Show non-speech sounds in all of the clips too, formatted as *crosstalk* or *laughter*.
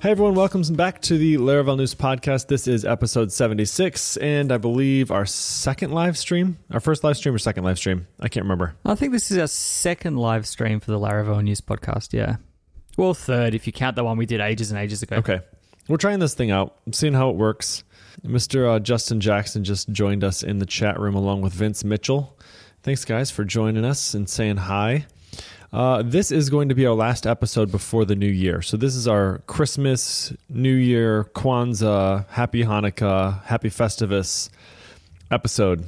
Hey everyone, welcome back to the Laravel News Podcast. This is episode 76, and I believe our second live stream, our first live stream or second live stream. I can't remember. I think this is our second live stream for the Laravel News Podcast, yeah. Well, third if you count the one we did ages and ages ago. Okay. We're trying this thing out, seeing how it works. Mr. Uh, Justin Jackson just joined us in the chat room along with Vince Mitchell. Thanks, guys, for joining us and saying hi. Uh, this is going to be our last episode before the new year. So, this is our Christmas, New Year, Kwanzaa, Happy Hanukkah, Happy Festivus episode.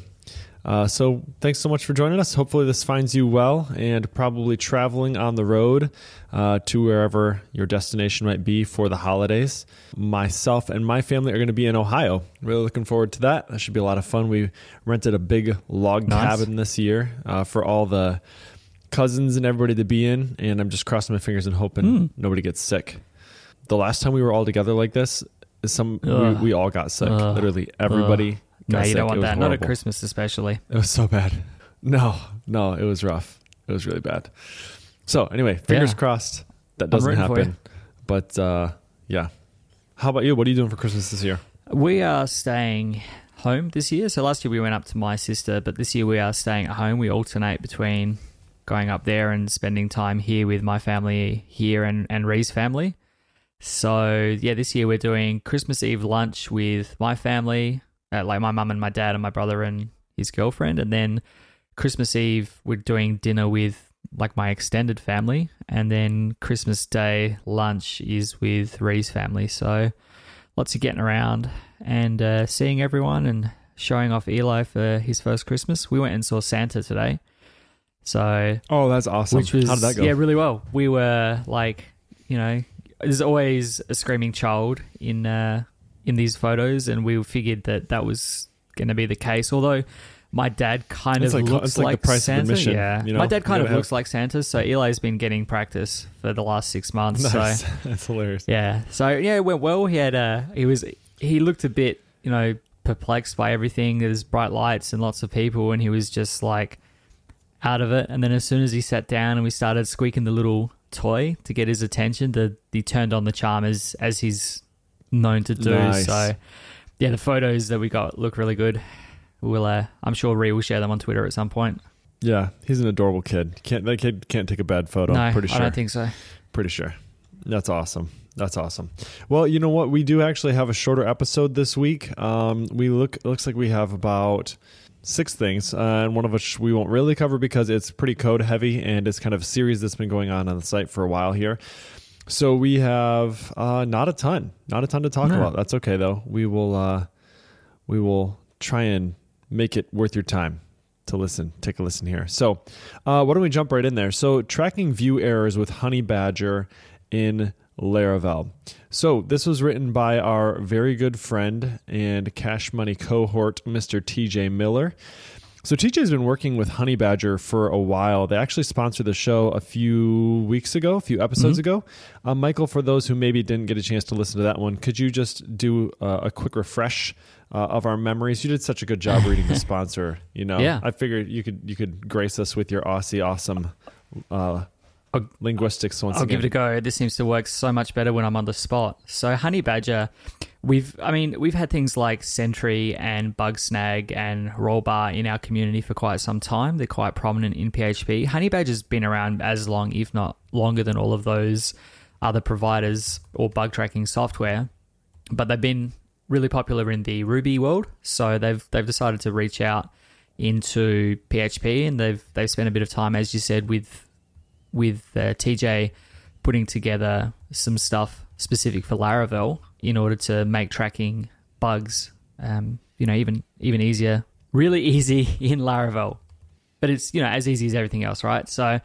Uh, so, thanks so much for joining us. Hopefully, this finds you well and probably traveling on the road uh, to wherever your destination might be for the holidays. Myself and my family are going to be in Ohio. Really looking forward to that. That should be a lot of fun. We rented a big log Nice. cabin this year uh, for all the cousins and everybody to be in, and I'm just crossing my fingers and hoping Hmm. nobody gets sick. The last time we were all together like this, some we, we all got sick. Ugh. Everybody, everybody. No, got you sick. don't want that. Not at. Christmas, especially. It was so bad. *laughs* No, no, it was rough. It was really bad. So anyway, fingers Yeah. crossed that doesn't you. happen. But uh, yeah, how about you? What are you doing for Christmas this year? We are staying home this year. So last year we went up to my sister, but this year we are staying at home. We alternate between going up there and spending time here with my family here and, and Ree's family. So yeah, this year we're doing Christmas Eve lunch with my family, uh, like my mum and my dad and my brother and his girlfriend, and then Christmas Eve we're doing dinner with like my extended family, and then Christmas Day lunch is with Ree's family. So lots of getting around and uh, seeing everyone and showing off Eli for his first Christmas. We went and saw Santa today. So Oh, that's awesome. which was how did that go? yeah really well. We were like, you know, there's always a screaming child in uh, in these photos, and we figured that that was going to be the case. Although my dad kind It's of like- looks like like, the price of Santa. yeah, you know? my dad kind of gotta looks have- like Santa. So Eli's been getting practice for the last six months. Nice. So *laughs* that's hilarious. yeah. So yeah, it went well. He had uh he was he looked a bit, you know, perplexed by everything. There's bright lights and lots of people and he was just like out of it. And then as soon as he sat down and we started squeaking the little toy to get his attention, the he turned on the charm as as he's known to do. Nice. So yeah, the photos that we got look really good. We'll uh, I'm sure Ree will share them on Twitter at some point. Yeah, he's an adorable kid. Can't that kid can't take a bad photo? no, pretty sure. I don't think so. Pretty sure. That's awesome. That's awesome. Well, you know what? We do actually have a shorter episode this week. Um, we look looks like we have about six things, uh, and one of which we won't really cover because it's pretty code heavy and it's kind of a series that's been going on on the site for a while here. So we have uh, not a ton, not a ton to talk No. about. That's okay though. We will uh, we will try and make it worth your time to listen. Take a listen here. So, uh, why don't we jump right in there? So, tracking Vue errors with Honeybadger in Laravel. So, this was written by our very good friend and Cash Money cohort, Mr. TJ Miller. So TJ's been working with Honeybadger for a while. They actually sponsored the show a few weeks ago, a few episodes ago. Uh, Michael, for those who maybe didn't get a chance to listen to that one, could you just do uh, a quick refresh uh, of our memories? You did such a good job *laughs* reading the sponsor. You know, Yeah. I figured you could you could grace us with your Aussie awesome uh, I'll- linguistics once I'll again. give it a go. This seems to work so much better when I'm on the spot. So Honeybadger, we've I mean we've had things like Sentry and Bugsnag and Rollbar in our community for quite some time. They're quite prominent in PHP. Honeybadger's been around as long, if not longer, than all of those other providers or bug tracking software. But they've been really popular in the Ruby world, so they've they've decided to reach out into PHP and they've they've spent a bit of time, as you said, with with uh, TJ putting together some stuff specific for Laravel in order to make tracking bugs, um, you know, even even easier, really *laughs* easy in Laravel. But it's you know as easy as everything else, right? So.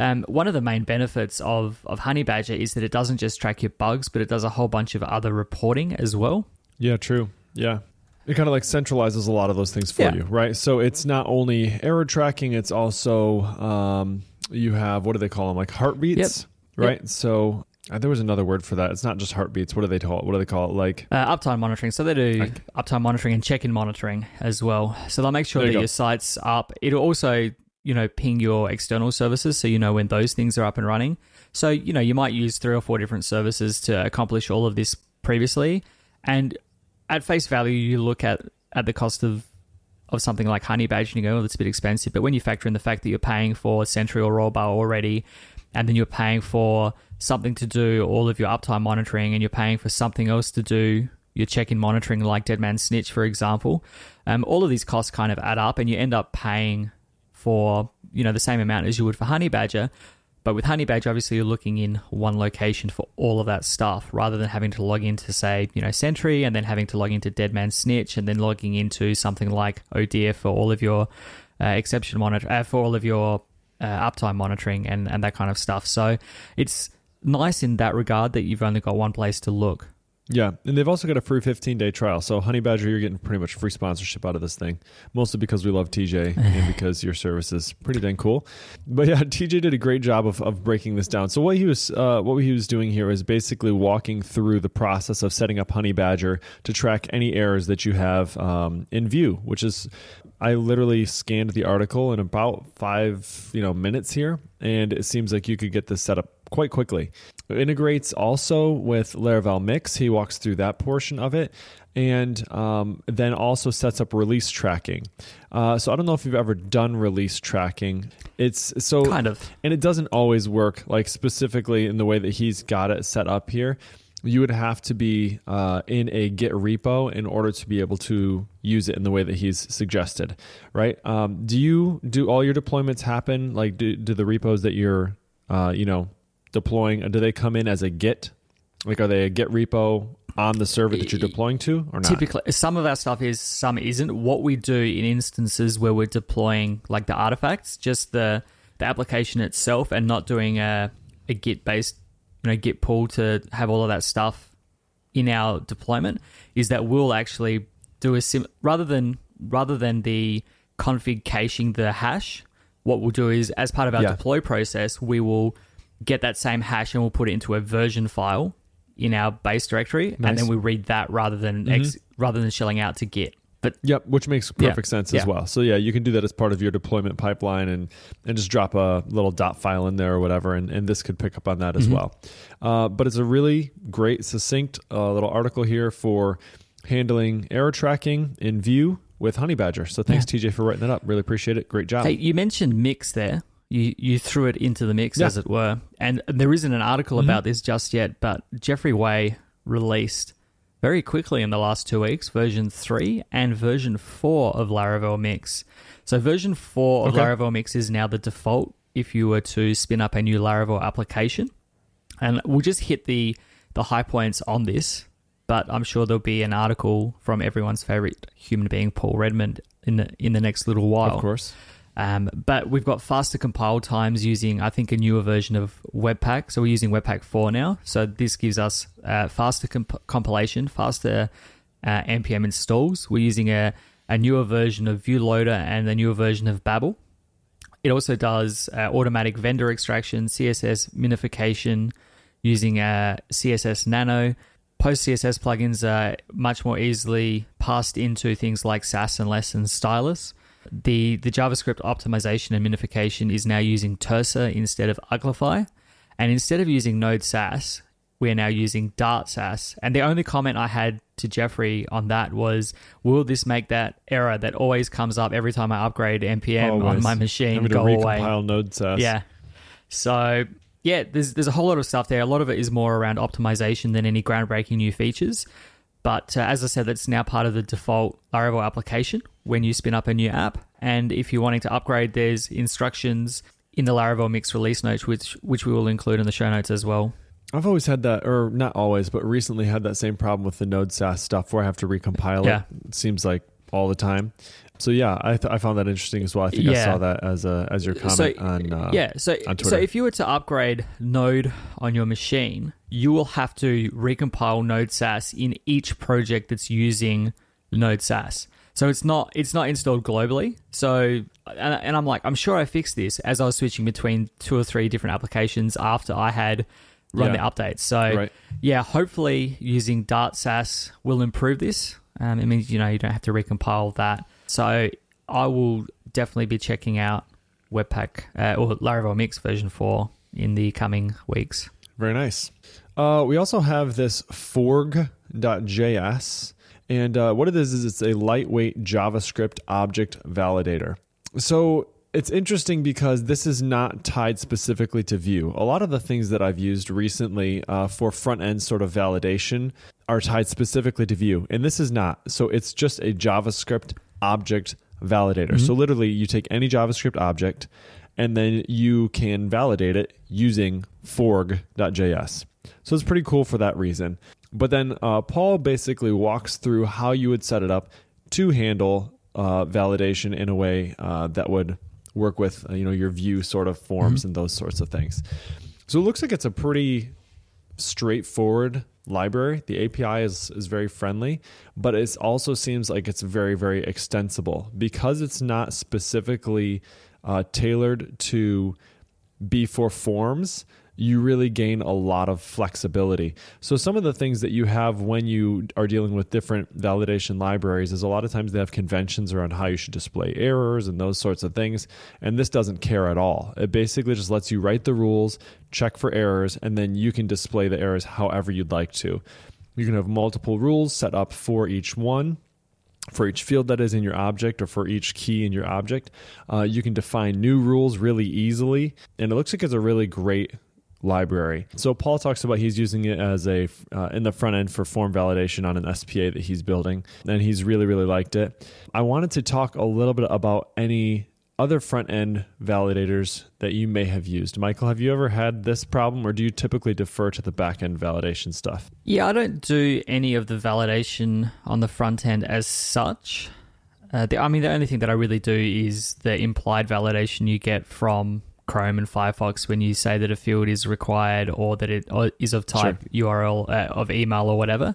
Um, one of the main benefits of, of Honeybadger is that it doesn't just track your bugs, but it does a whole bunch of other reporting as well. Yeah, true. Yeah. it kind of like centralizes a lot of those things for Yeah. you, right? So it's not only error tracking, it's also um, you have what do they call them? Like heartbeats, right? So uh, there was another word for that. It's not just heartbeats. What do they call it? What do they call it? Like Uh, uptime monitoring. So they do uptime monitoring and check-in monitoring as well. So they'll make sure There that you your site's up. It'll also, you know, ping your external services so you know when those things are up and running. So, you know, you might use three or four different services to accomplish all of this previously. And at face value, you look at, at the cost of of something like Honeybadger and you go, oh, that's a bit expensive. But when you factor in the fact that you're paying for Sentry or Rollbar already, and then you're paying for something to do all of your uptime monitoring, and you're paying for something else to do your check-in monitoring, like Dead Man Snitch, for example, um, all of these costs kind of add up, and you end up paying for you know the same amount as you would for Honey Badger. But with Honeybadger, obviously you're looking in one location for all of that stuff, rather than having to log into say you know Sentry and then having to log into Dead Man Snitch and then logging into something like ODF for all of your uh, exception monitor uh, for all of your uh, uptime monitoring and and that kind of stuff. So it's nice in that regard that you've only got one place to look. Yeah, and they've also got a free 15 day trial. So, Honeybadger, you're getting pretty much free sponsorship out of this thing, mostly because we love TJ and *sighs* because your service is pretty dang cool. But yeah, *laughs* TJ did a great job of, of breaking this down. So, what he was uh, what he was doing here is basically walking through the process of setting up Honeybadger to track any errors that you have um, in Vue, which is I literally scanned the article in about five you know minutes here, and it seems like you could get this set up quite quickly. It integrates also with Laravel Mix. He walks through that portion of it, and um, then also sets up release tracking. Uh, so I don't know if you've ever done release tracking. It's so Kind of. and it doesn't always work like specifically in the way that he's got it set up here you would have to be uh, in a git repo in order to be able to use it in the way that he's suggested right um, do you do all your deployments happen like do, do the repos that you're uh, you know deploying do they come in as a git like are they a git repo on the server that you're deploying to or not Typically, some of our stuff is, some isn't. What we do in instances where we're deploying like the artifacts, just the the application itself, and not doing a a Git based, you know, Git pull to have all of that stuff in our deployment, is that we'll actually do a sim rather than rather than the config caching the hash. What we'll do is, as part of our Yeah. deploy process, we will get that same hash and we'll put it into a version file in our base directory, and then we read that rather than ex- rather than shelling out to Git. But Yep, which makes Yeah. perfect sense as Yeah. well. So yeah, you can do that as part of your deployment pipeline and and just drop a little dot file in there or whatever, and, and this could pick up on that Mm-hmm. as well. Uh, but it's a really great, succinct uh, little article here for handling error tracking in Vue with Honeybadger. So thanks TJ for writing that up. Really appreciate it. Great job. hey, you mentioned mix there. You you threw it into the mix, Yeah. as it were, and there isn't an article mm-hmm. about this just yet. But Jeffrey Way released very quickly in the last two weeks version three and version four of Laravel Mix. So version four of Okay. Laravel Mix is now the default if you were to spin up a new Laravel application. And we'll just hit the the high points on this, but I'm sure there'll be an article from everyone's favorite human being, Paul Redmond, in the in the next little while. of course. Um, but we've got faster compile times using, I think, a newer version of Webpack. So we're using Webpack 4 now. So this gives us uh, faster comp- compilation, faster uh, NPM installs. We're using a, a newer version of VueLoader and a newer version of Babel. It also does uh, automatic vendor extraction, CSS minification using uh, cssnano. Post CSS plugins are much more easily passed into things like Sass and Less and Stylus. The the JavaScript optimization and minification is now using Terser instead of Uglify, and instead of using Node Sass, we are now using Dart Sass. And the only comment I had to Jeffrey on that was, "Will this make that error that always comes up every time I upgrade npm on my machine go away?" node sass. Yeah. So yeah, there's there's a whole lot of stuff there. A lot of it is more around optimization than any groundbreaking new features. But uh, as I said, that's now part of the default Laravel application when you spin up a new app. And if you're wanting to upgrade, there's instructions in the Laravel Mix release notes, which which we will include in the show notes as well. I've always had that, or not always, but recently had that same problem with the Node Sass stuff where I have to recompile Yeah. it. It seems like all the time. So yeah, I, th- I found that interesting as well. I think I saw that as a as your comment so, on uh, yeah, so so if you were to upgrade Node on your machine, you will have to recompile Node Sass in each project that's using Node Sass. So it's not it's not installed globally. So and, and I'm like I'm sure I fixed this as I was switching between two or three different applications after I had run Yeah. the updates. So Right. yeah, hopefully using Dart Sass will improve this. Um, it means you know you don't have to recompile that. So I will definitely be checking out Webpack uh, or Laravel Mix version four in the coming weeks. Very nice. Uh, we also have this forg.js. And uh, what it is, is it's a lightweight JavaScript object validator. So it's interesting because this is not tied specifically to Vue. A lot of the things that I've used recently uh, for front end sort of validation are tied specifically to Vue. And this is not. So it's just a JavaScript object validator. So literally, you take any JavaScript object and then you can validate it using forg.js. So it's pretty cool for that reason. But then uh, Paul basically walks through how you would set it up to handle uh, validation in a way uh, that would work with uh, you know your Vue sort of forms and those sorts of things. So it looks like it's a pretty straightforward library. The API is is very friendly, but it also seems like it's very very extensible because it's not specifically uh, tailored to be for forms. You really gain a lot of flexibility. So some of the things that you have when you are dealing with different validation libraries is a lot of times they have conventions around how you should display errors and those sorts of things. And this doesn't care at all. It basically just lets you write the rules, check for errors, and then you can display the errors however you'd like to. You can have multiple rules set up for each one for each field that is in your object or for each key in your object. Uh, you can define new rules really easily, and it looks like it's a really great library. So Paul talks about he's using it as a uh, in the front end for form validation on an SPA that he's building, and he's really really liked it. I wanted to talk a little bit about any other front end validators that you may have used. Michael, have you ever had this problem, or do you typically defer to the back end validation stuff? Yeah, I don't do any of the validation on the front end as such. Uh, the, I mean, the only thing that I really do is the implied validation you get from Chrome and Firefox when you say that a field is required or that it is of type URL uh, of email or whatever.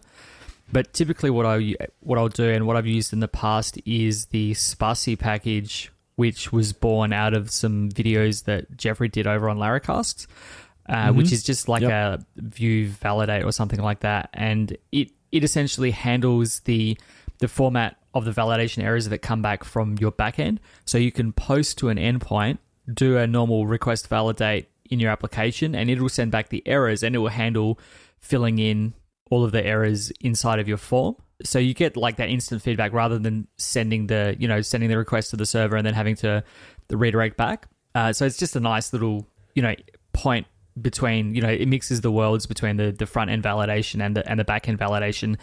But typically, what I what I'll do and what I've used in the past is the Spatie package, which was born out of some videos that Jeffrey did over on Laracast, uh, which is just like Yep. a view validate or something like that, and it it essentially handles the the format of the validation errors that come back from your backend. So you can post to an endpoint, do a normal request validate in your application, and it will send back the errors, and it will handle filling in all of the errors inside of your form. So you get like that instant feedback rather than sending the you know sending the request to the server and then having to the redirect back. Uh, so it's just a nice little you know point between you know it mixes the worlds between the, the front end validation and the and the back end validation.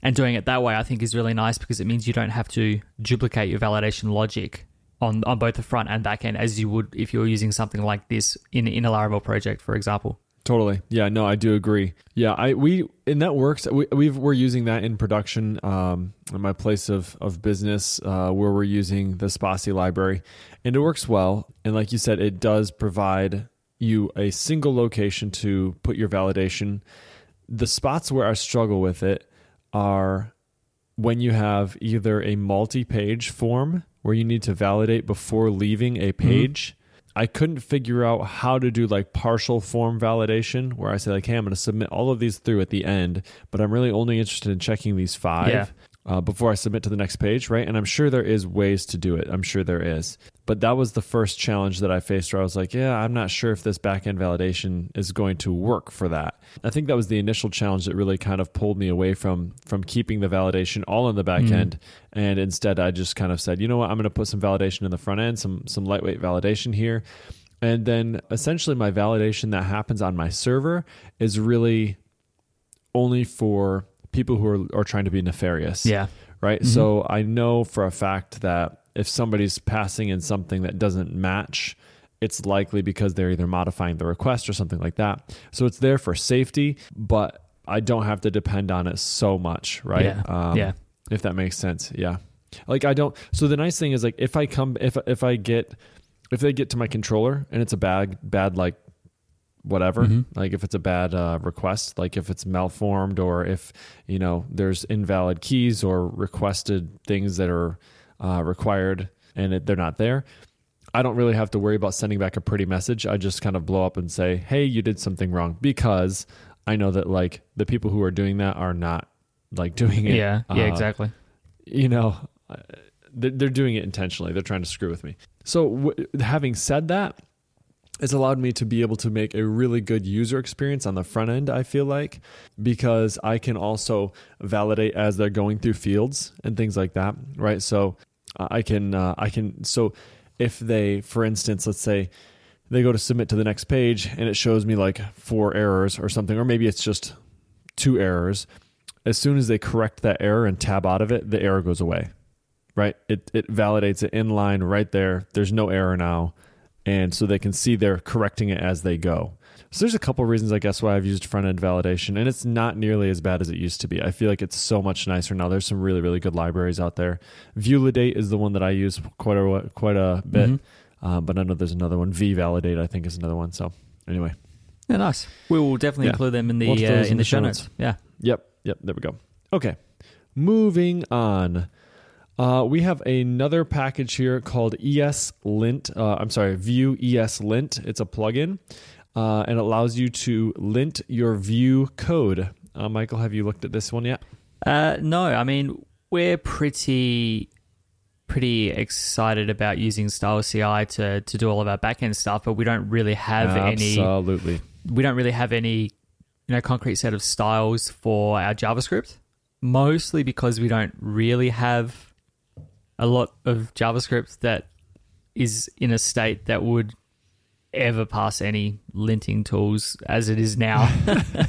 And doing it that way, I think, is really nice because it means you don't have to duplicate your validation logic on, on both the front and back end as you would if you were using something like this in, in a Laravel project, for example. Totally. Yeah. No, I do agree. Yeah. I we and that works. We we've, we're using that in production um, in my place of of business uh, where we're using the Spatie library, and it works well. And like you said, it does provide you a single location to put your validation. The spots where I struggle with it are when you have either a multi-page form where you need to validate before leaving a mm-hmm. page. I couldn't figure out how to do like partial form validation where I say like, hey, I'm going to submit all of these through at the end, but I'm really only interested in checking these five Yeah. Uh, before I submit to the next page, right? And I'm sure there is ways to do it. I'm sure there is. But that was the first challenge that I faced where I was like, yeah, I'm not sure if this backend validation is going to work for that. I think that was the initial challenge that really kind of pulled me away from from keeping the validation all in the back end. And instead I just kind of said, you know what, I'm going to put some validation in the front end, some some lightweight validation here. And then essentially my validation that happens on my server is really only for people who are, are trying to be nefarious Yeah. right? Mm-hmm. So I know for a fact that if somebody's passing in something that doesn't match, it's likely because they're either modifying the request or something like that. So it's there for safety, but I don't have to depend on it so much, right? Yeah. Um, yeah. If that makes sense. Yeah. Like I don't so the nice thing is like if I come if if I get if they get to my controller and it's a bad bad like whatever. Like if it's a bad uh, request, like if it's malformed or if you know there's invalid keys or requested things that are uh, required and it, they're not there. I don't really have to worry about sending back a pretty message. I just kind of blow up and say, "Hey, you did something wrong," because I know that like the people who are doing that are not like *laughs* doing it. Yeah, yeah, uh, exactly. You know, uh, they're, they're doing it intentionally. They're trying to screw with me. So, w- having said that, it's allowed me to be able to make a really good user experience on the front end, I feel like, because I can also validate as they're going through fields and things like that, right? So uh, I can, uh, I can, so if they, for instance, let's say they go to submit to the next page and it shows me like four errors or something, or maybe it's just two errors. As soon as they correct that error and tab out of it, the error goes away, right? It, it validates it in line right there. There's no error now and so they can see they're correcting it as they go. So there's a couple reasons I guess why I've used front end validation, and it's not nearly as bad as it used to be. I feel like it's so much nicer now. There's some really really good libraries out there. Vuelidate is the one that I use quite a quite a bit, Mm-hmm. um, but I know there's another one. VeeValidate I think is another one. So anyway, Yeah, nice. We will definitely Yeah. include them in the We'll uh, those in the show notes. Yeah. Yep, yep, there we go. Okay, moving on. Uh, we have another package here called ES Lint. Uh, I'm sorry, Vue ES Lint. It's a plugin uh, and it allows you to lint your Vue code. Uh, Michael, have you looked at this one yet? Uh, no, I mean we're pretty pretty excited about using Style CI to to do all of our backend stuff, but we don't really have any Absolutely. we don't really have any you know concrete set of styles for our JavaScript. Mostly because we don't really have a lot of JavaScript that is in a state that would ever pass any linting tools as it is now. *laughs*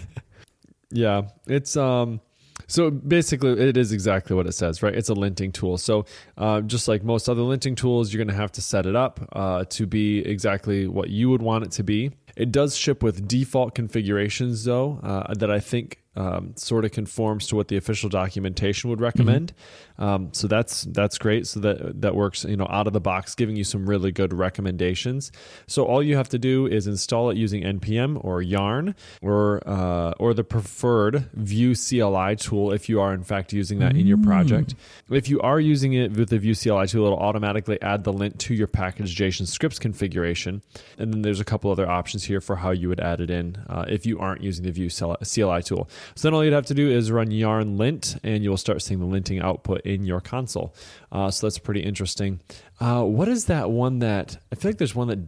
Yeah, it's um. So basically, it is exactly what it says, right? It's a linting tool. So uh, just like most other linting tools, you're going to have to set it up uh, to be exactly what you would want it to be. It does ship with default configurations, though, uh, that I think um, sort of conforms to what the official documentation would recommend. Um, so that's that's great. So that that works, you know, out of the box, giving you some really good recommendations. So all you have to do is install it using npm or Yarn or uh, or the preferred Vue CLI tool if you are in fact using that in your project. If you are using it with the Vue CLI tool, it'll automatically add the lint to your package.json scripts configuration, and then there's a couple other options here for how you would add it in uh, if you aren't using the Vue CLI tool. So then all you'd have to do is run yarn lint, and you will start seeing the linting output in your console. Uh, so that's pretty interesting. Uh, what is that one that I feel like there's one that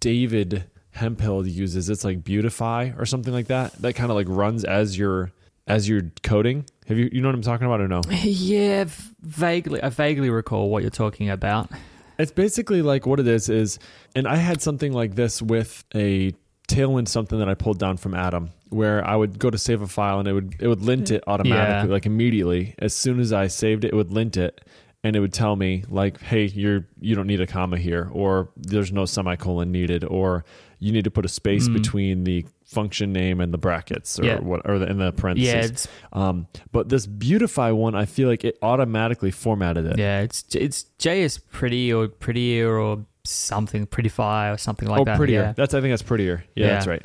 David Hemphill uses? It's like Beautify or something like that. That kind of like runs as you're as you're coding. Have you you know what I'm talking about or no? *laughs* yeah, vaguely. I vaguely recall what you're talking about. It's basically like what it is is, and I had something like this with a Tailwind something that I pulled down from Adam, where I would go to save a file and it would it would lint it automatically, Yeah. like immediately. As soon as I saved it, it would lint it, and it would tell me like, "Hey, you're you don't need a comma here," or "There's no semicolon needed," or "You need to put a space between the function name and the brackets," or Mm. Yeah. what, or the, in the parentheses. Yeah, Um, but this Beautify one, I feel like it automatically formatted it. yeah, it's it's JS pretty or prettier or something prettify or something like oh, that. prettier. yeah. That's I think that's prettier. Yeah, Yeah. that's right.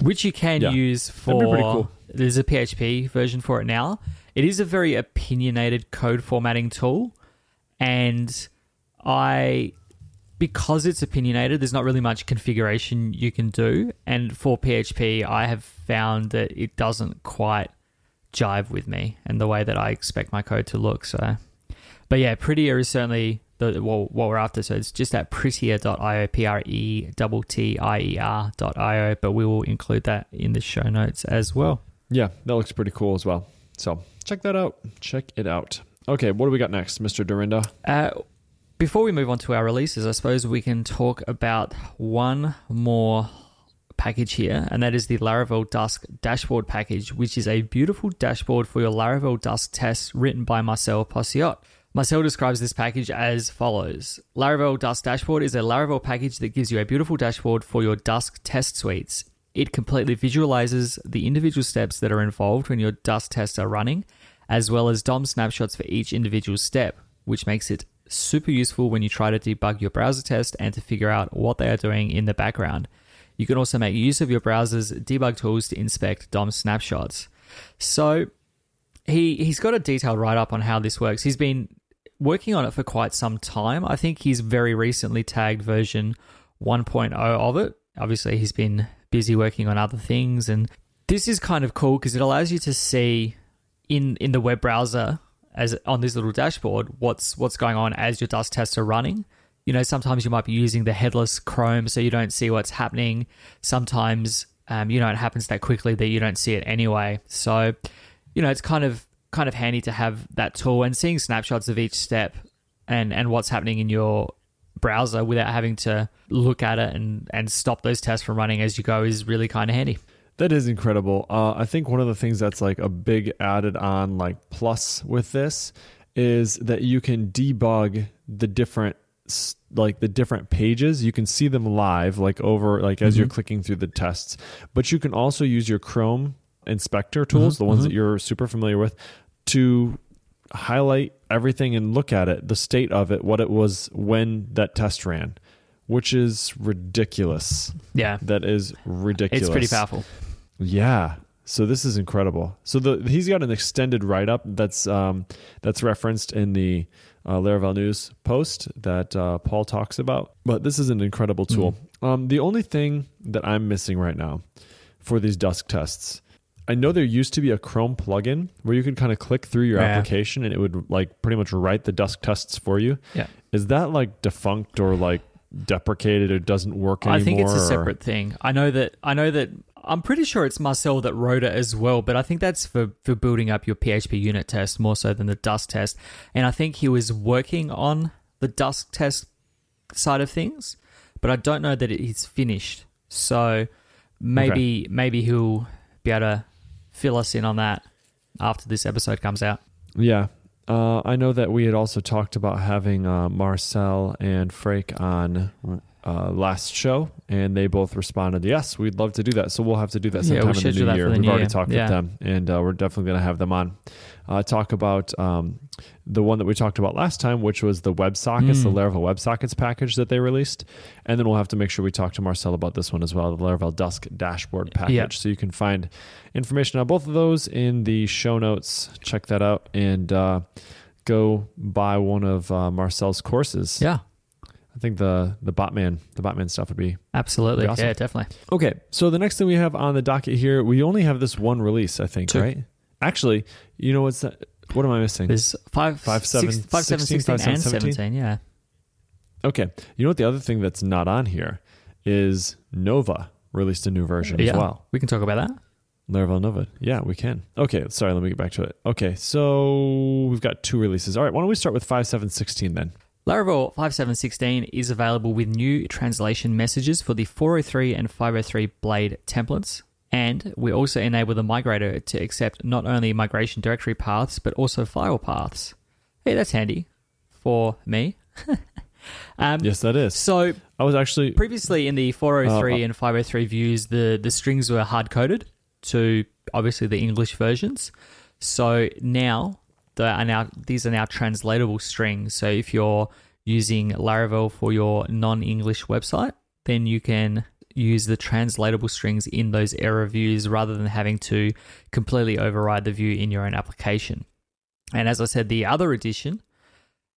Which you can Yeah. use That'd for. be pretty cool. There's a PHP version for it now. It is a very opinionated code formatting tool, and I because it's opinionated, there's not really much configuration you can do. And for PHP, I have found that it doesn't quite jive with me and the way that I expect my code to look. So, but yeah, prettier is certainly the what, what we're after. So it's just at prettier.io, p r e t t i e r dot io. But we will include that in the show notes as well. Yeah, that looks pretty cool as well. So check that out. Check it out. Okay, what do we got next, Mr. Dyrynda? Uh, before we move on to our releases, I suppose we can talk about one more package here, and that is the Laravel Dusk dashboard package, which is a beautiful dashboard for your Laravel Dusk tests written by Marcel Pociot. Marcel describes this package as follows Laravel Dusk Dashboard is a Laravel package that gives you a beautiful dashboard for your Dusk test suites. It completely visualizes the individual steps that are involved when your Dusk tests are running, as well as DOM snapshots for each individual step, which makes it super useful when you try to debug your browser test and to figure out what they are doing in the background. You can also make use of your browser's debug tools to inspect DOM snapshots. So he he's got a detailed write up on how this works. He's been working on it for quite some time. I think he's very recently tagged version 1.0 of it. Obviously, he's been busy working on other things and this is kind of cool because it allows you to see in in the web browser as on this little dashboard what's what's going on as your Dusk tests are running. You know, sometimes you might be using the headless Chrome so you don't see what's happening. Sometimes um, you know it happens that quickly that you don't see it anyway. So, you know, it's kind of kind of handy to have that tool and seeing snapshots of each step and and what's happening in your browser without having to look at it and and stop those tests from running as you go is really kind of handy. That is incredible. Uh, I think one of the things that's like a big added on like plus with this is that you can debug the different like the different pages you can see them live like over like as mm-hmm. you're clicking through the tests but you can also use your chrome inspector tools mm-hmm. the ones mm-hmm. that you're super familiar with to highlight everything and look at it the state of it what it was when that test ran which is ridiculous yeah that is ridiculous it's pretty powerful yeah. So this is incredible. So the he's got an extended write up that's um, that's referenced in the uh, Laravel News post that uh, Paul talks about. But this is an incredible tool. Mm. Um, the only thing that I'm missing right now for these Dusk tests, I know there used to be a Chrome plugin where you could kind of click through your yeah. application and it would like pretty much write the Dusk tests for you. Yeah. Is that like defunct or like deprecated or doesn't work anymore? I think it's a or? separate thing. I know that I know that I'm pretty sure it's Marcel that wrote it as well, but I think that's for, for building up your PHP unit test more so than the Dusk test. And I think he was working on the Dusk test side of things, but I don't know that he's finished. So maybe okay. maybe he'll be able to fill us in on that after this episode comes out. Yeah. Uh, I know that we had also talked about having uh, Marcel and Freek on uh, last show, and they both responded, "Yes, we'd love to do that." So we'll have to do that sometime yeah, in the new year. The We've new already year. talked yeah. with them, and uh, we're definitely going to have them on. Uh, talk about um, the one that we talked about last time, which was the WebSockets, mm. the Laravel WebSockets package that they released, and then we'll have to make sure we talk to Marcel about this one as well, the Laravel Dusk dashboard package. Yep. So you can find information on both of those in the show notes. Check that out and uh, go buy one of uh, Marcel's courses. Yeah. I think the the Botman the Batman stuff would be absolutely be awesome. yeah definitely. Okay, so the next thing we have on the docket here, we only have this one release, I think, Two. right? Actually, you know what's that? What am I missing? There's five, five, seven, six, five, 16, 16 and 17? 17, yeah. Okay, you know what? The other thing that's not on here is Nova released a new version yeah, as well. We can talk about that. Laravel Nova. Yeah, we can. Okay, sorry, let me get back to it. Okay, so we've got two releases. All right, why don't we start with five 5716 then? Laravel 5716 is available with new translation messages for the 403 and 503 blade templates. And we also enable the migrator to accept not only migration directory paths, but also file paths. Hey, that's handy for me. *laughs* um, yes, that is. So I was actually previously in the 403 uh, uh, and 503 views, the, the strings were hard coded to obviously the English versions. So now are now these are now translatable strings. So if you're using Laravel for your non-English website, then you can use the translatable strings in those error views rather than having to completely override the view in your own application. And as I said, the other addition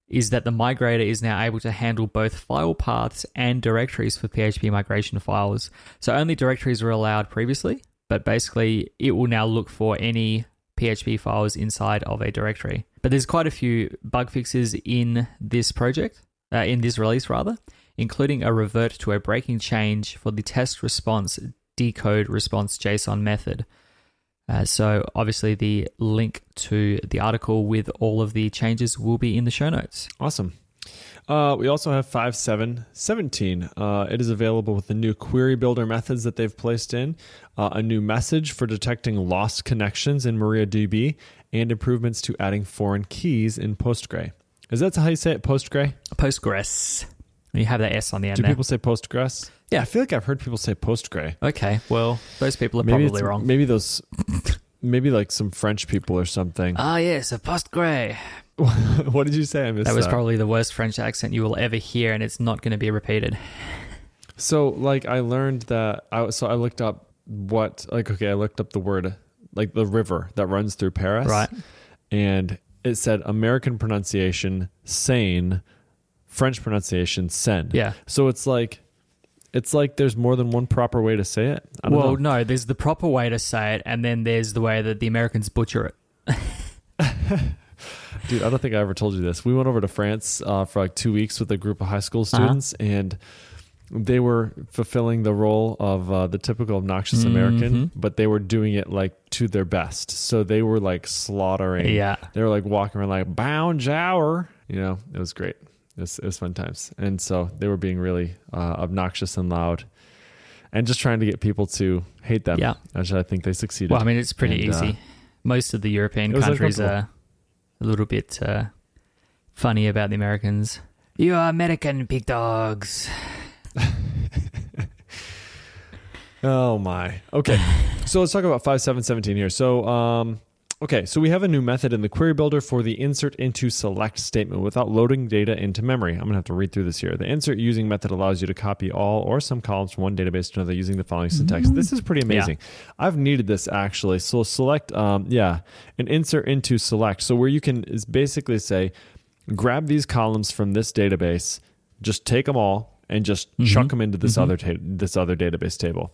is that the migrator is now able to handle both file paths and directories for PHP migration files. So only directories were allowed previously, but basically it will now look for any PHP files inside of a directory. But there's quite a few bug fixes in this project, uh, in this release rather, including a revert to a breaking change for the test response decode response JSON method. Uh, so obviously the link to the article with all of the changes will be in the show notes. Awesome. Uh, we also have 5717. Uh, it is available with the new query builder methods that they've placed in, uh, a new message for detecting lost connections in MariaDB, and improvements to adding foreign keys in Postgre. Is that how you say it, Postgre? Postgres. You have that S on the end. Do there. people say Postgres? Yeah, I feel like I've heard people say Postgre. Okay, well, those people are maybe probably wrong. Maybe those, *laughs* maybe like some French people or something. Ah, yes, a Postgre. *laughs* what did you say? I missed that was that. probably the worst French accent you will ever hear, and it's not going to be repeated. So like I learned that I so I looked up what like okay I looked up the word like the river that runs through Paris Right. and it said American pronunciation Seine, French pronunciation Seine. Yeah. So it's like it's like there's more than one proper way to say it. I don't Well, know. no, there's the proper way to say it, and then there's the way that the Americans butcher it. *laughs* Dude, I don't think I ever told you this. We went over to France uh, for like two weeks with a group of high school Uh-huh. students, and they were fulfilling the role of uh, the typical obnoxious American, Mm-hmm. but they were doing it like to their best. So they were like slaughtering. Yeah. They were like walking around like bound jower. You know, it was great. It was, it was fun times. And so they were being really uh, obnoxious and loud and just trying to get people to hate them. Yeah. Which I think they succeeded. Well, I mean, it's pretty And, uh, easy. Most of the European countries are a little bit uh, funny about the Americans. You are American pig dogs. *laughs* Oh my. Okay. so let's talk about 5717 here. So um okay, so we have a new method in the query builder for the insert into select statement without loading data into memory. I'm going to have to read through this here. The insert using method allows you to copy all or some columns from one database to another using the following syntax. Mm-hmm. This is pretty amazing. I've needed this actually. So select um yeah, an insert into select. So where you can is basically say grab these columns from this database, just take them all and just mm-hmm. chuck them into this mm-hmm. other ta- this other database table.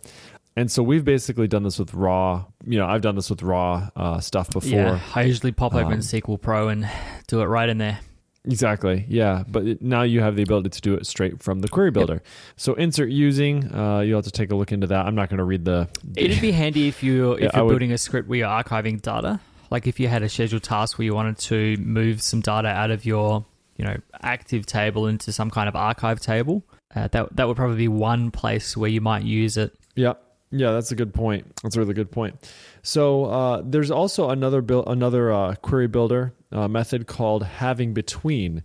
And so we've basically done this with raw. You know, I've done this with raw uh, stuff before. Yeah, I usually pop open Um, Sequel Pro and do it right in there. Exactly. Yeah, but it, now you have the ability to do it straight from the query builder. So insert using, uh, you'll have to take a look into that. I'm not going to read the. It'd be handy if you *laughs* if yeah, you're would- building a script where you're archiving data. Like if you had a scheduled task where you wanted to move some data out of your you know active table into some kind of archive table, uh, that that would probably be one place where you might use it. Yeah, yeah, that's a good point. That's a really good point. So uh, there's also another build, another uh, query builder uh, method called having between.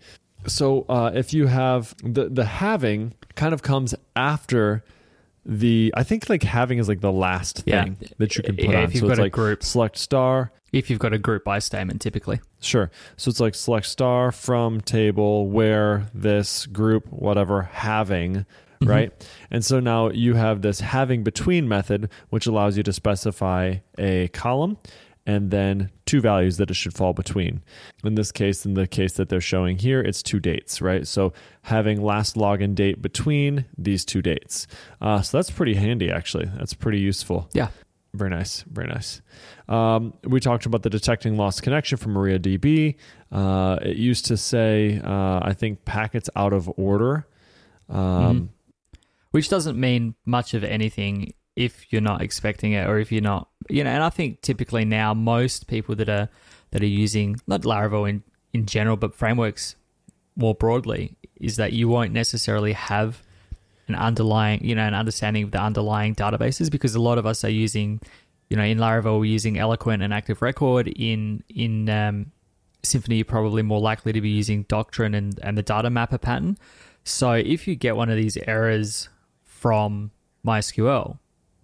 So uh, if you have the the having kind of comes after the I think like having is like the last Yeah. thing that you can put Yeah, on. if you've so it's got a like group. select star. If you've got a group by statement, typically. Sure. So it's like select star from table where this group, whatever, having, right? And so now you have this having between method, which allows you to specify a column and then two values that it should fall between. In this case, in the case that they're showing here, it's two dates, right? So having last login date between these two dates. Uh, so that's pretty handy, actually. That's pretty useful. Yeah. Very nice, very nice. Um, we talked about the detecting lost connection from MariaDB. Uh, it used to say, uh, I think, packets out of order. Um, Which doesn't mean much of anything if you're not expecting it or if you're not you know, and I think typically now most people that are that are using not Laravel in, in general, but frameworks more broadly, is that you won't necessarily have an underlying, you know, an understanding of the underlying databases because a lot of us are using, you know, in Laravel we're using Eloquent and Active Record. In in um, Symfony, you're probably more likely to be using Doctrine and, and the data mapper pattern. So if you get one of these errors from MySQL,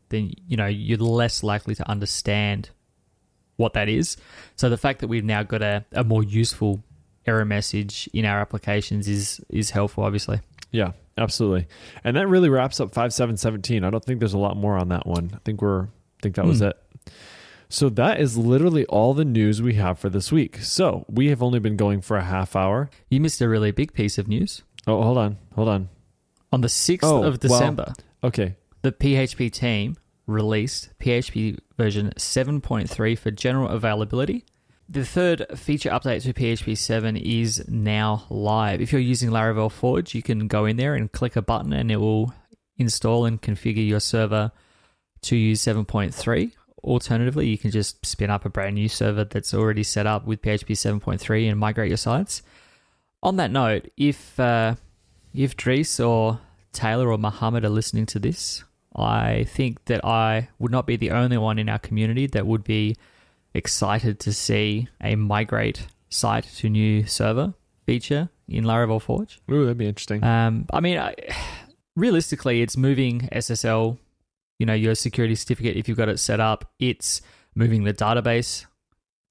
then you know you're less likely to understand what that is. So the fact that we've now got a, a more useful error message in our applications is is helpful, obviously. yeah, absolutely. And that really wraps up 5717. I don't think there's a lot more on that one. I think we're, I think that was Hmm. it. So that is literally all the news we have for this week. So we have only been going for a half hour. You missed a really big piece of news. Oh, hold on, hold on. On the 6th Oh, of well- December, Okay. the PHP team released PHP version 7.3 for general availability. The third feature update to PHP 7 is now live. If you're using Laravel Forge, you can go in there and click a button and it will install and configure your server to use 7.3. Alternatively, you can just spin up a brand new server that's already set up with PHP 7.3 and migrate your sites. On that note, if uh, if Dries or Taylor or Mohamed are listening to this, I think that I would not be the only one in our community that would be excited to see a migrate site to new server feature in Laravel Forge. Ooh, that'd be interesting. Um, I mean, I, *sighs* realistically, it's moving SSL, you know, your security certificate, if you've got it set up, it's moving the database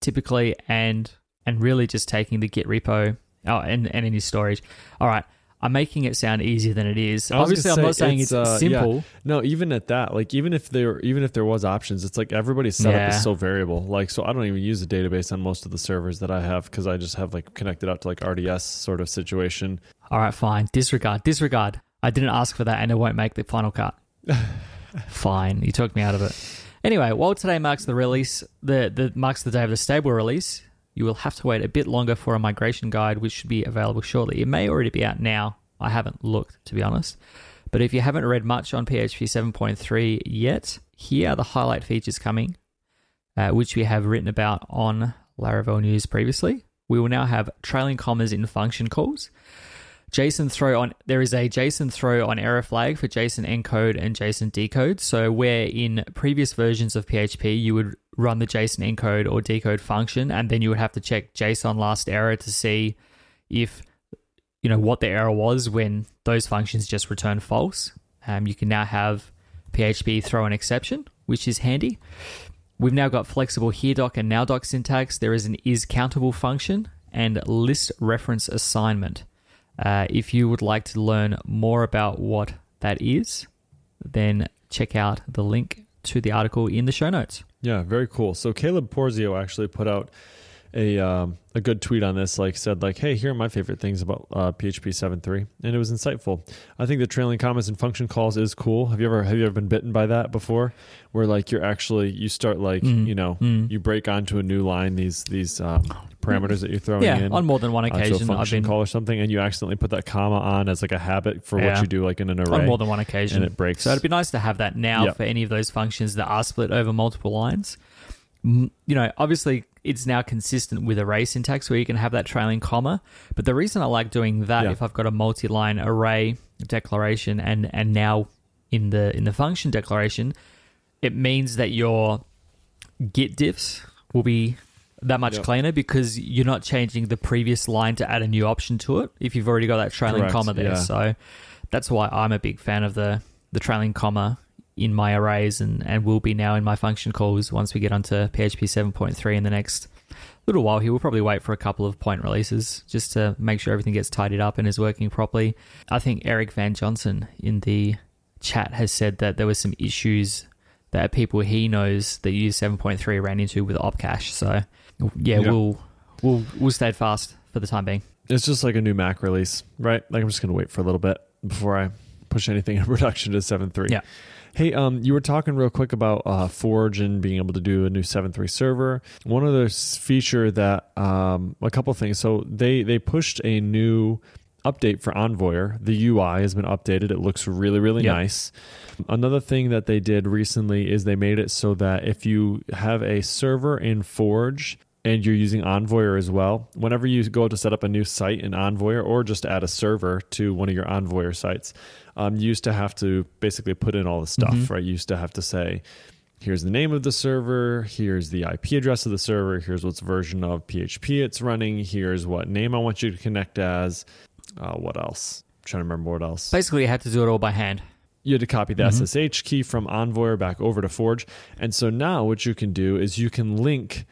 typically and and really just taking the Git repo oh, and, and any storage. All right. I'm making it sound easier than it is. Obviously, I'm not saying it's, uh, yeah. simple. No, even at that, like even if there even if there was options, it's like everybody's setup Yeah. is so variable. Like so I don't even use a database on most of the servers that I have because I just have like connected up to like RDS sort of situation. All right, fine. Disregard. Disregard. I didn't ask for that, and it won't make the final cut. *laughs* fine. You took me out of it. Anyway, while today marks the release, the, the marks the day of the stable release, you will have to wait a bit longer for a migration guide, which should be available shortly. It may already be out now. I haven't looked, to be honest. But if you haven't read much on PHP 7.3 yet, here are the highlight features coming, uh, which we have written about on Laravel News previously. We will now have trailing commas in function calls. JSON throw on there is a JSON throw on error flag for JSON encode and JSON decode. So where in previous versions of PHP you would run the JSON encode or decode function and then you would have to check JSON last error to see if you know what the error was when those functions just return false. Um, you can now have PHP throw an exception, which is handy. We've now got flexible heredoc and nowdoc syntax. There is an is countable function and list reference assignment. Uh, if you would like to learn more about what that is, then check out the link to the article in the show notes. Yeah, very cool. So Caleb Porzio actually put out a um, a good tweet on this. Like said, like, hey, here are my favorite things about uh, PHP 7.3, and it was insightful. I think the trailing commas and function calls is cool. Have you ever have you ever been bitten by that before? Where like you're actually you start like Mm. you know Mm. you break onto a new line these these um, parameters that you're throwing Yeah, in. on more than one uh, to a occasion, I've function been call or something, and you accidentally put that comma on as like a habit for what Yeah. you do, like in an array, on more than one occasion. and it breaks. So it'd be nice to have that now for any of those functions that are split over multiple lines. You know, obviously it's now consistent with array syntax where you can have that trailing comma. But the reason I like doing that, Yeah. if I've got a multi-line array declaration and and now in the in the function declaration, it means that your git diffs will be that much Yep. cleaner because you're not changing the previous line to add a new option to it if you've already got that trailing Correct, comma there. yeah. So that's why I'm a big fan of the the trailing comma in my arrays and, and will be now in my function calls once we get onto PHP 7.3 in the next little while here. We'll probably wait for a couple of point releases just to make sure everything gets tidied up and is working properly. I think Eric Van Johnson in the chat has said that there were some issues that people he knows that use 7.3 ran into with opcache. So yeah, Yeah. we'll we'll we'll stay fast for the time being. It's just like a new Mac release, right? Like I'm just gonna wait for a little bit before I push anything *laughs* in production to 7.3. Yeah. Hey, um, you were talking real quick about uh, Forge and being able to do a new 7.3 server. One other s- feature that um, a couple things. So they they pushed a new update for Envoyer. The UI has been updated. It looks really really Yep. nice. Another thing that they did recently is they made it so that if you have a server in Forge and you're using Envoyer as well, whenever you go to set up a new site in Envoyer or just add a server to one of your Envoyer sites, um, you used to have to basically put in all the stuff, Mhm. right? You used to have to say, here's the name of the server, here's the IP address of the server, here's what's version of PHP it's running, here's what name I want you to connect as. Uh, what else? I'm trying to remember what else Basically, you had to do it all by hand. you had to copy the Mhm. SSH key from Envoyer back over to Forge. And so now what you can do is you can link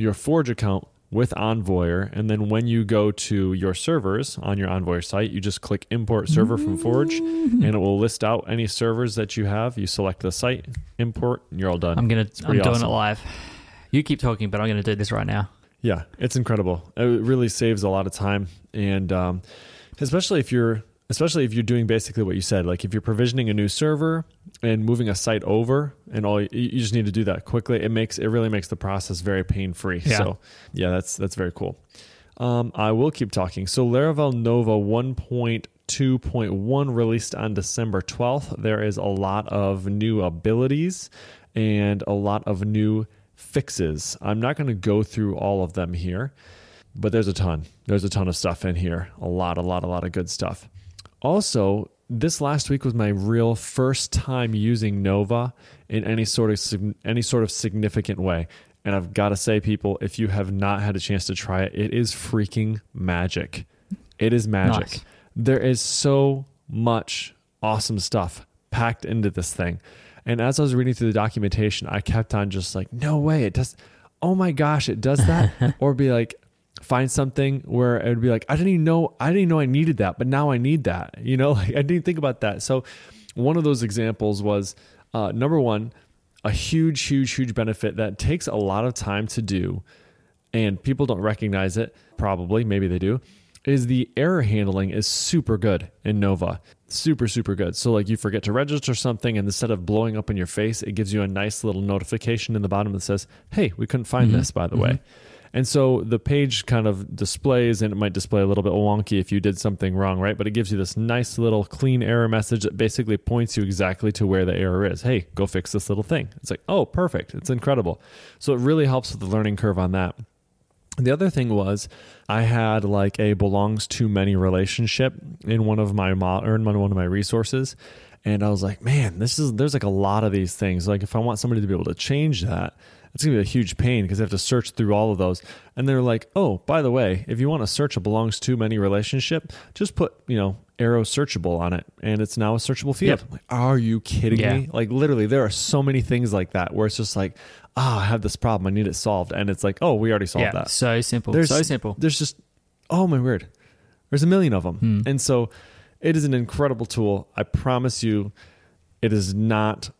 your Forge account with Envoyer. And then when you go to your servers on your Envoyer site, you just click import server from Forge and it will list out any servers that you have. You select the site, import, and you're all done. I'm gonna. I'm pretty doing awesome. it live. You keep talking, but I'm gonna do this right now. Yeah, it's incredible. It really saves a lot of time, and um, especially if you're especially if you're doing basically what you said, like if you're provisioning a new server and moving a site over, and all you, just need to do that quickly. It makes it really makes the process very pain free. Yeah. So yeah, that's that's very cool. Um, I will keep talking. So Laravel Nova 1.2.1 released on December 12th. There is a lot of new abilities and a lot of new fixes. I'm not going to go through all of them here, but there's a ton. There's a ton of stuff in here. A lot, a lot, a lot of good stuff. Also, this last week was my real first time using Nova in any sort of any sort of significant way. And I've got to say, people, if you have not had a chance to try it, it is freaking magic. It is magic. Nice. There is so much awesome stuff packed into this thing. And as I was reading through the documentation, I kept on just like, no way, it does. Oh my gosh, it does that. *laughs* or be like, find something where it would be like, I didn't even know, I didn't even know I needed that, but now I need that. *laughs* You know, like I didn't think about that. So one of those examples was uh, number one, a huge, huge, huge benefit that takes a lot of time to do, and people don't recognize it. Probably, maybe they do. Is the error handling is super good in Nova, super super good. So like you forget to register something, and instead of blowing up in your face, it gives you a nice little notification in the bottom that says, "Hey, we couldn't find this, by the way." And so the page kind of displays, and it might display a little bit wonky if you did something wrong, right? But it gives you this nice little clean error message that basically points you exactly to where the error is. Hey, go fix this little thing. It's like, oh, perfect. It's incredible. So it really helps with the learning curve on that. The other thing was I had like a belongs to many relationship in one of my or in one of my resources. And I was like, man, this is there's like a lot of these things. Like if I want somebody to be able to change that, it's gonna be a huge pain because I have to search through all of those. And they're like, oh, by the way, if you want to search a belongs to many relationship, just put, you know, arrow searchable on it and it's now a searchable field. Yep. Like, are you kidding Yeah. me? Like literally there are so many things like that where it's just like, ah, I have this problem, I need it solved. And it's like, oh, we already solved yeah, that. so simple. There's so simple. There's just oh my word. There's a million of them. Hmm. And so it is an incredible tool. I promise you it is not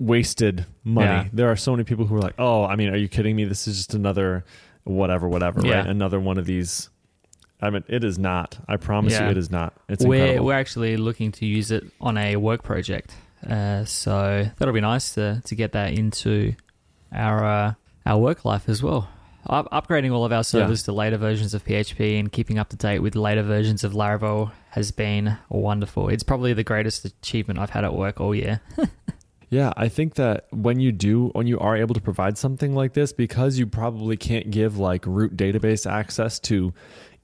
wasted money. Yeah. There are so many people who are like, "Oh, I mean, are you kidding me? This is just another whatever whatever, Yeah. right? Another one of these I mean, it is not. I promise Yeah. you, it is not. It's we're incredible. we're actually looking to use it on a work project, uh, so that'll be nice to to get that into our uh, our work life as well. Up- upgrading all of our servers to later versions of PHP and keeping up to date with later versions of Laravel has been wonderful. It's probably the greatest achievement I've had at work all year. *laughs* Yeah, I think that when you do, when you are able to provide something like this, because you probably can't give like root database access to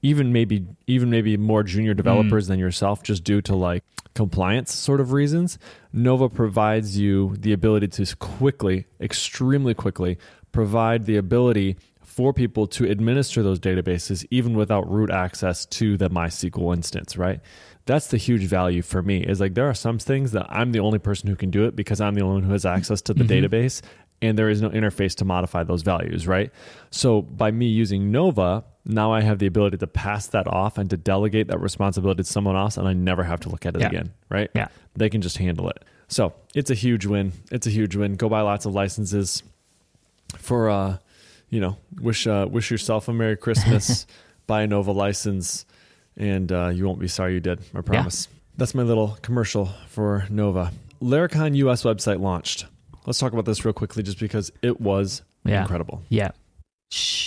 even maybe even maybe more junior mm. developers than yourself, just due to like compliance sort of reasons. Nova provides you the ability to quickly, extremely quickly, provide the ability for people to administer those databases even without root access to the MySQL instance, right? That's the huge value for me. Is like there are some things that I'm the only person who can do it because I'm the only one who has access to the database and there is no interface to modify those values, right? So by me using Nova, now I have the ability to pass that off and to delegate that responsibility to someone else and I never have to look at it Yeah. again, right? Yeah. They can just handle it. So, it's a huge win. It's a huge win. Go buy lots of licenses for uh you know wish uh wish yourself a merry christmas *laughs* buy a nova license and uh you won't be sorry you did i promise that's my little commercial for nova laracon us website launched let's talk about this real quickly just because it was Yeah. incredible Yeah.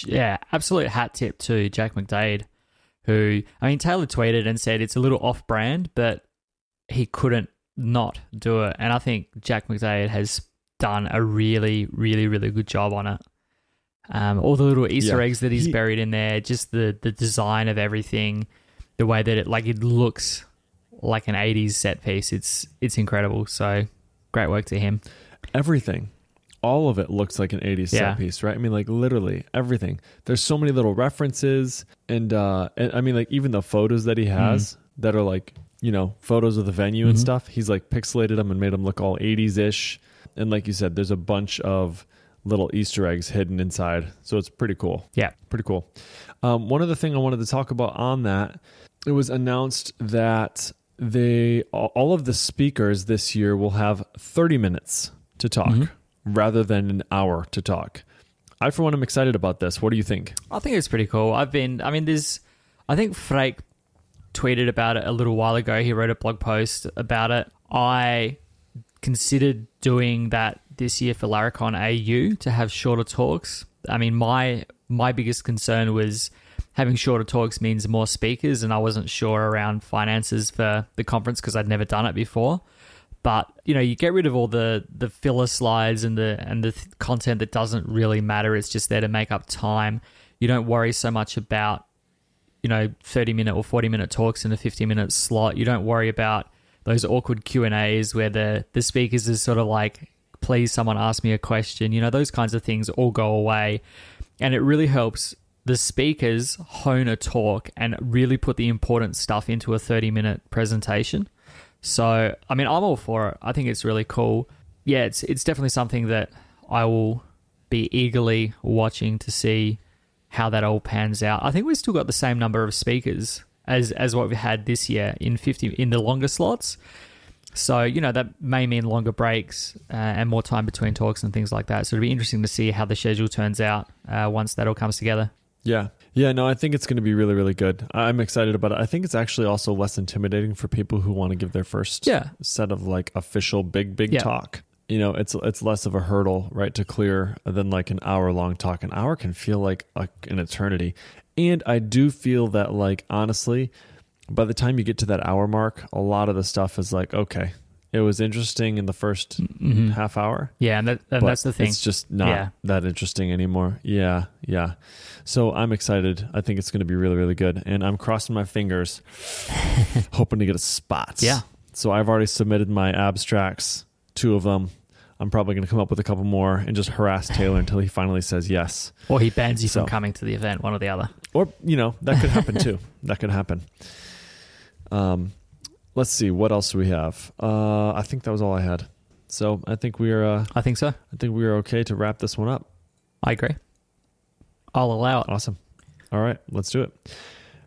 Yeah, absolute hat tip to Jack McDade, who, I mean, Taylor tweeted and said it's a little off brand, but he couldn't not do it. And I think Jack McDade has done a really, really, really good job on it. Um, all the little Easter Yeah. eggs that he's He- buried in there, just the, the design of everything, the way that it, like, it looks like an 80s set piece. It's, it's incredible. So great work to him. everything all of it looks like an 80s Yeah. set piece right i mean like literally everything there's so many little references and uh and i mean like even the photos that he has that are like you know photos of the venue and stuff he's like pixelated them and made them look all 80s ish and like you said there's a bunch of little easter eggs hidden inside so it's pretty cool Yeah. pretty cool. Um, one other thing I wanted to talk about on that, it was announced that they all of the speakers this year will have 30 minutes to talk mm-hmm. rather than an hour to talk. I, for one, am excited about this. What do you think? I think it's pretty cool. I've been, I mean, there's, I think Freek tweeted about it a little while ago. He wrote a blog post about it. I considered doing that this year for Laracon AU to have shorter talks. I mean, my my biggest concern was having shorter talks means more speakers, and I wasn't sure around finances for the conference because I'd never done it before. But you know, you get rid of all the the filler slides and the and the th- content that doesn't really matter. It's just there to make up time. You don't worry so much about you know 30 minute or 40 minute talks in a 50 minute slot you don't worry about those awkward q and a's where the the speakers is sort of like please someone ask me a question you know those kinds of things all go away and it really helps the speakers hone a talk and really put the important stuff into a 30 minute presentation so i mean i'm all for it i think it's really cool yeah it's it's definitely something that i will be eagerly watching to see how that all pans out. I think we've still got the same number of speakers as as what we had this year in 50 in the longer slots. So, you know, that may mean longer breaks uh, and more time between talks and things like that. So it'll be interesting to see how the schedule turns out uh, once that all comes together. Yeah. Yeah, no, I think it's going to be really, really good. I'm excited about it. I think it's actually also less intimidating for people who want to give their first Yeah. set of like official big, big Yeah. talk. You know, it's it's less of a hurdle, right, to clear than like an hour long talk. An hour can feel like a, an eternity, and I do feel that like honestly, by the time you get to that hour mark, a lot of the stuff is like okay, it was interesting in the 1st half hour, Yeah, and, that, and that's the thing. It's just not Yeah. that interesting anymore. Yeah, yeah. So I'm excited. I think it's going to be really, really good, and I'm crossing my fingers, *laughs* hoping to get a spot. Yeah. So I've already submitted my abstracts, two of them. I'm probably going to come up with a couple more and just harass Taylor until he finally says yes. or he bans you So- from coming to the event, one or the other. Or you know that could happen too. *laughs* that could happen. Um, let's see what else do we have. Uh, I think that was all I had. So I think we are. Uh, I think so. I think we are okay to wrap this one up. I agree. I'll allow it. Awesome. All right, let's do it.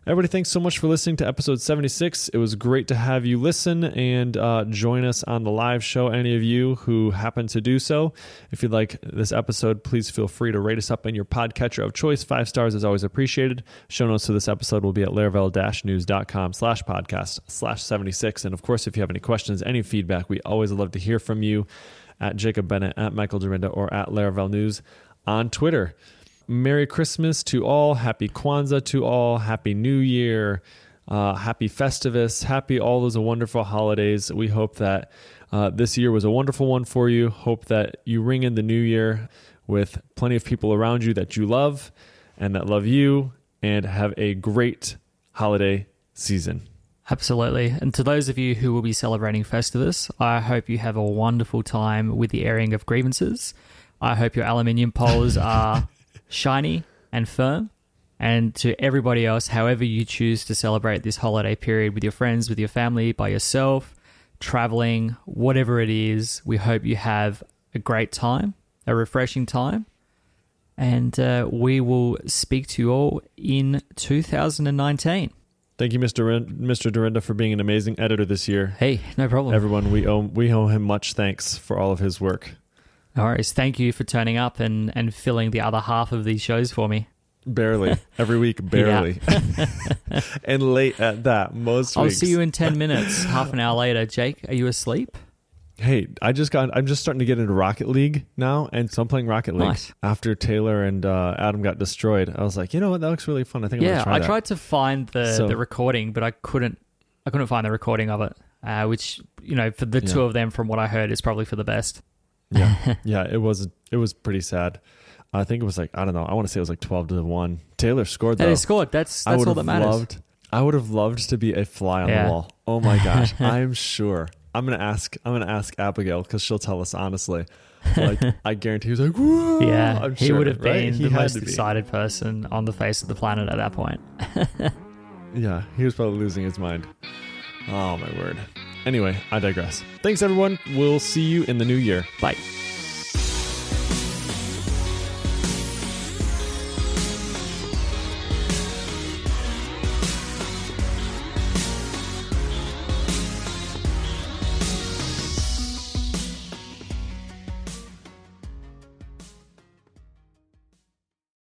Everybody, thanks so much for listening to episode 76. It was great to have you listen and uh, join us on the live show. Any of you who happen to do so, if you'd like this episode, please feel free to rate us up in your podcatcher of choice. Five stars is always appreciated. Show notes to this episode will be at laravel-news.com slash podcast slash 76. And of course, if you have any questions, any feedback, we always love to hear from you at Jacob Bennett, at Michael Dyrynda, or at Laravel News on Twitter. Merry Christmas to all. Happy Kwanzaa to all. Happy New Year. Uh, happy Festivus. Happy all those wonderful holidays. We hope that uh, this year was a wonderful one for you. Hope that you ring in the new year with plenty of people around you that you love and that love you and have a great holiday season. Absolutely. And to those of you who will be celebrating Festivus, I hope you have a wonderful time with the airing of grievances. I hope your aluminium poles are shiny and firm. And to everybody else, however you choose to celebrate this holiday period with your friends, with your family, by yourself, traveling, whatever it is, we hope you have a great time, a refreshing time. And uh, we will speak to you all in 2019. Thank you, Mr. Ren- Mr. Dyrynda, for being an amazing editor this year. Hey, no problem. Everyone, we owe we owe him much thanks for all of his work. No worries. Thank you for turning up and, and filling the other half of these shows for me. Barely. *laughs* Every week, barely. *laughs* and late at that, most I'll weeks. see you in 10 minutes. Half an hour later. Jake, are you asleep? hey, I just got, I'm just starting to get into Rocket League now. And so I'm playing Rocket League. Nice. After Taylor and uh, Adam got destroyed, I was like, you know what? That looks really fun. I think I'm yeah, try I that. tried to find the, So- the recording, but I couldn't I couldn't find the recording of it. Uh, which, you know, for the two Yeah. of them from what I heard is probably for the best. Yeah. *laughs* yeah. It was, it was pretty sad. I think it was like, I don't know. I want to say it was like 12 to 1. Taylor scored though. they scored. That's that's all that matters. loved. I would have loved to be a fly on Yeah. the wall. Oh my gosh, *laughs* I'm sure. I'm gonna ask. I'm gonna ask Abigail because she'll tell us honestly. Like *laughs* I guarantee, he was like, Whoa! Yeah, I'm he sure, would have right? been He the most be. excited person on the face of the planet at that point. Yeah, he was probably losing his mind. Oh my word. Anyway, I digress. Thanks everyone. We'll see you in the new year. Bye.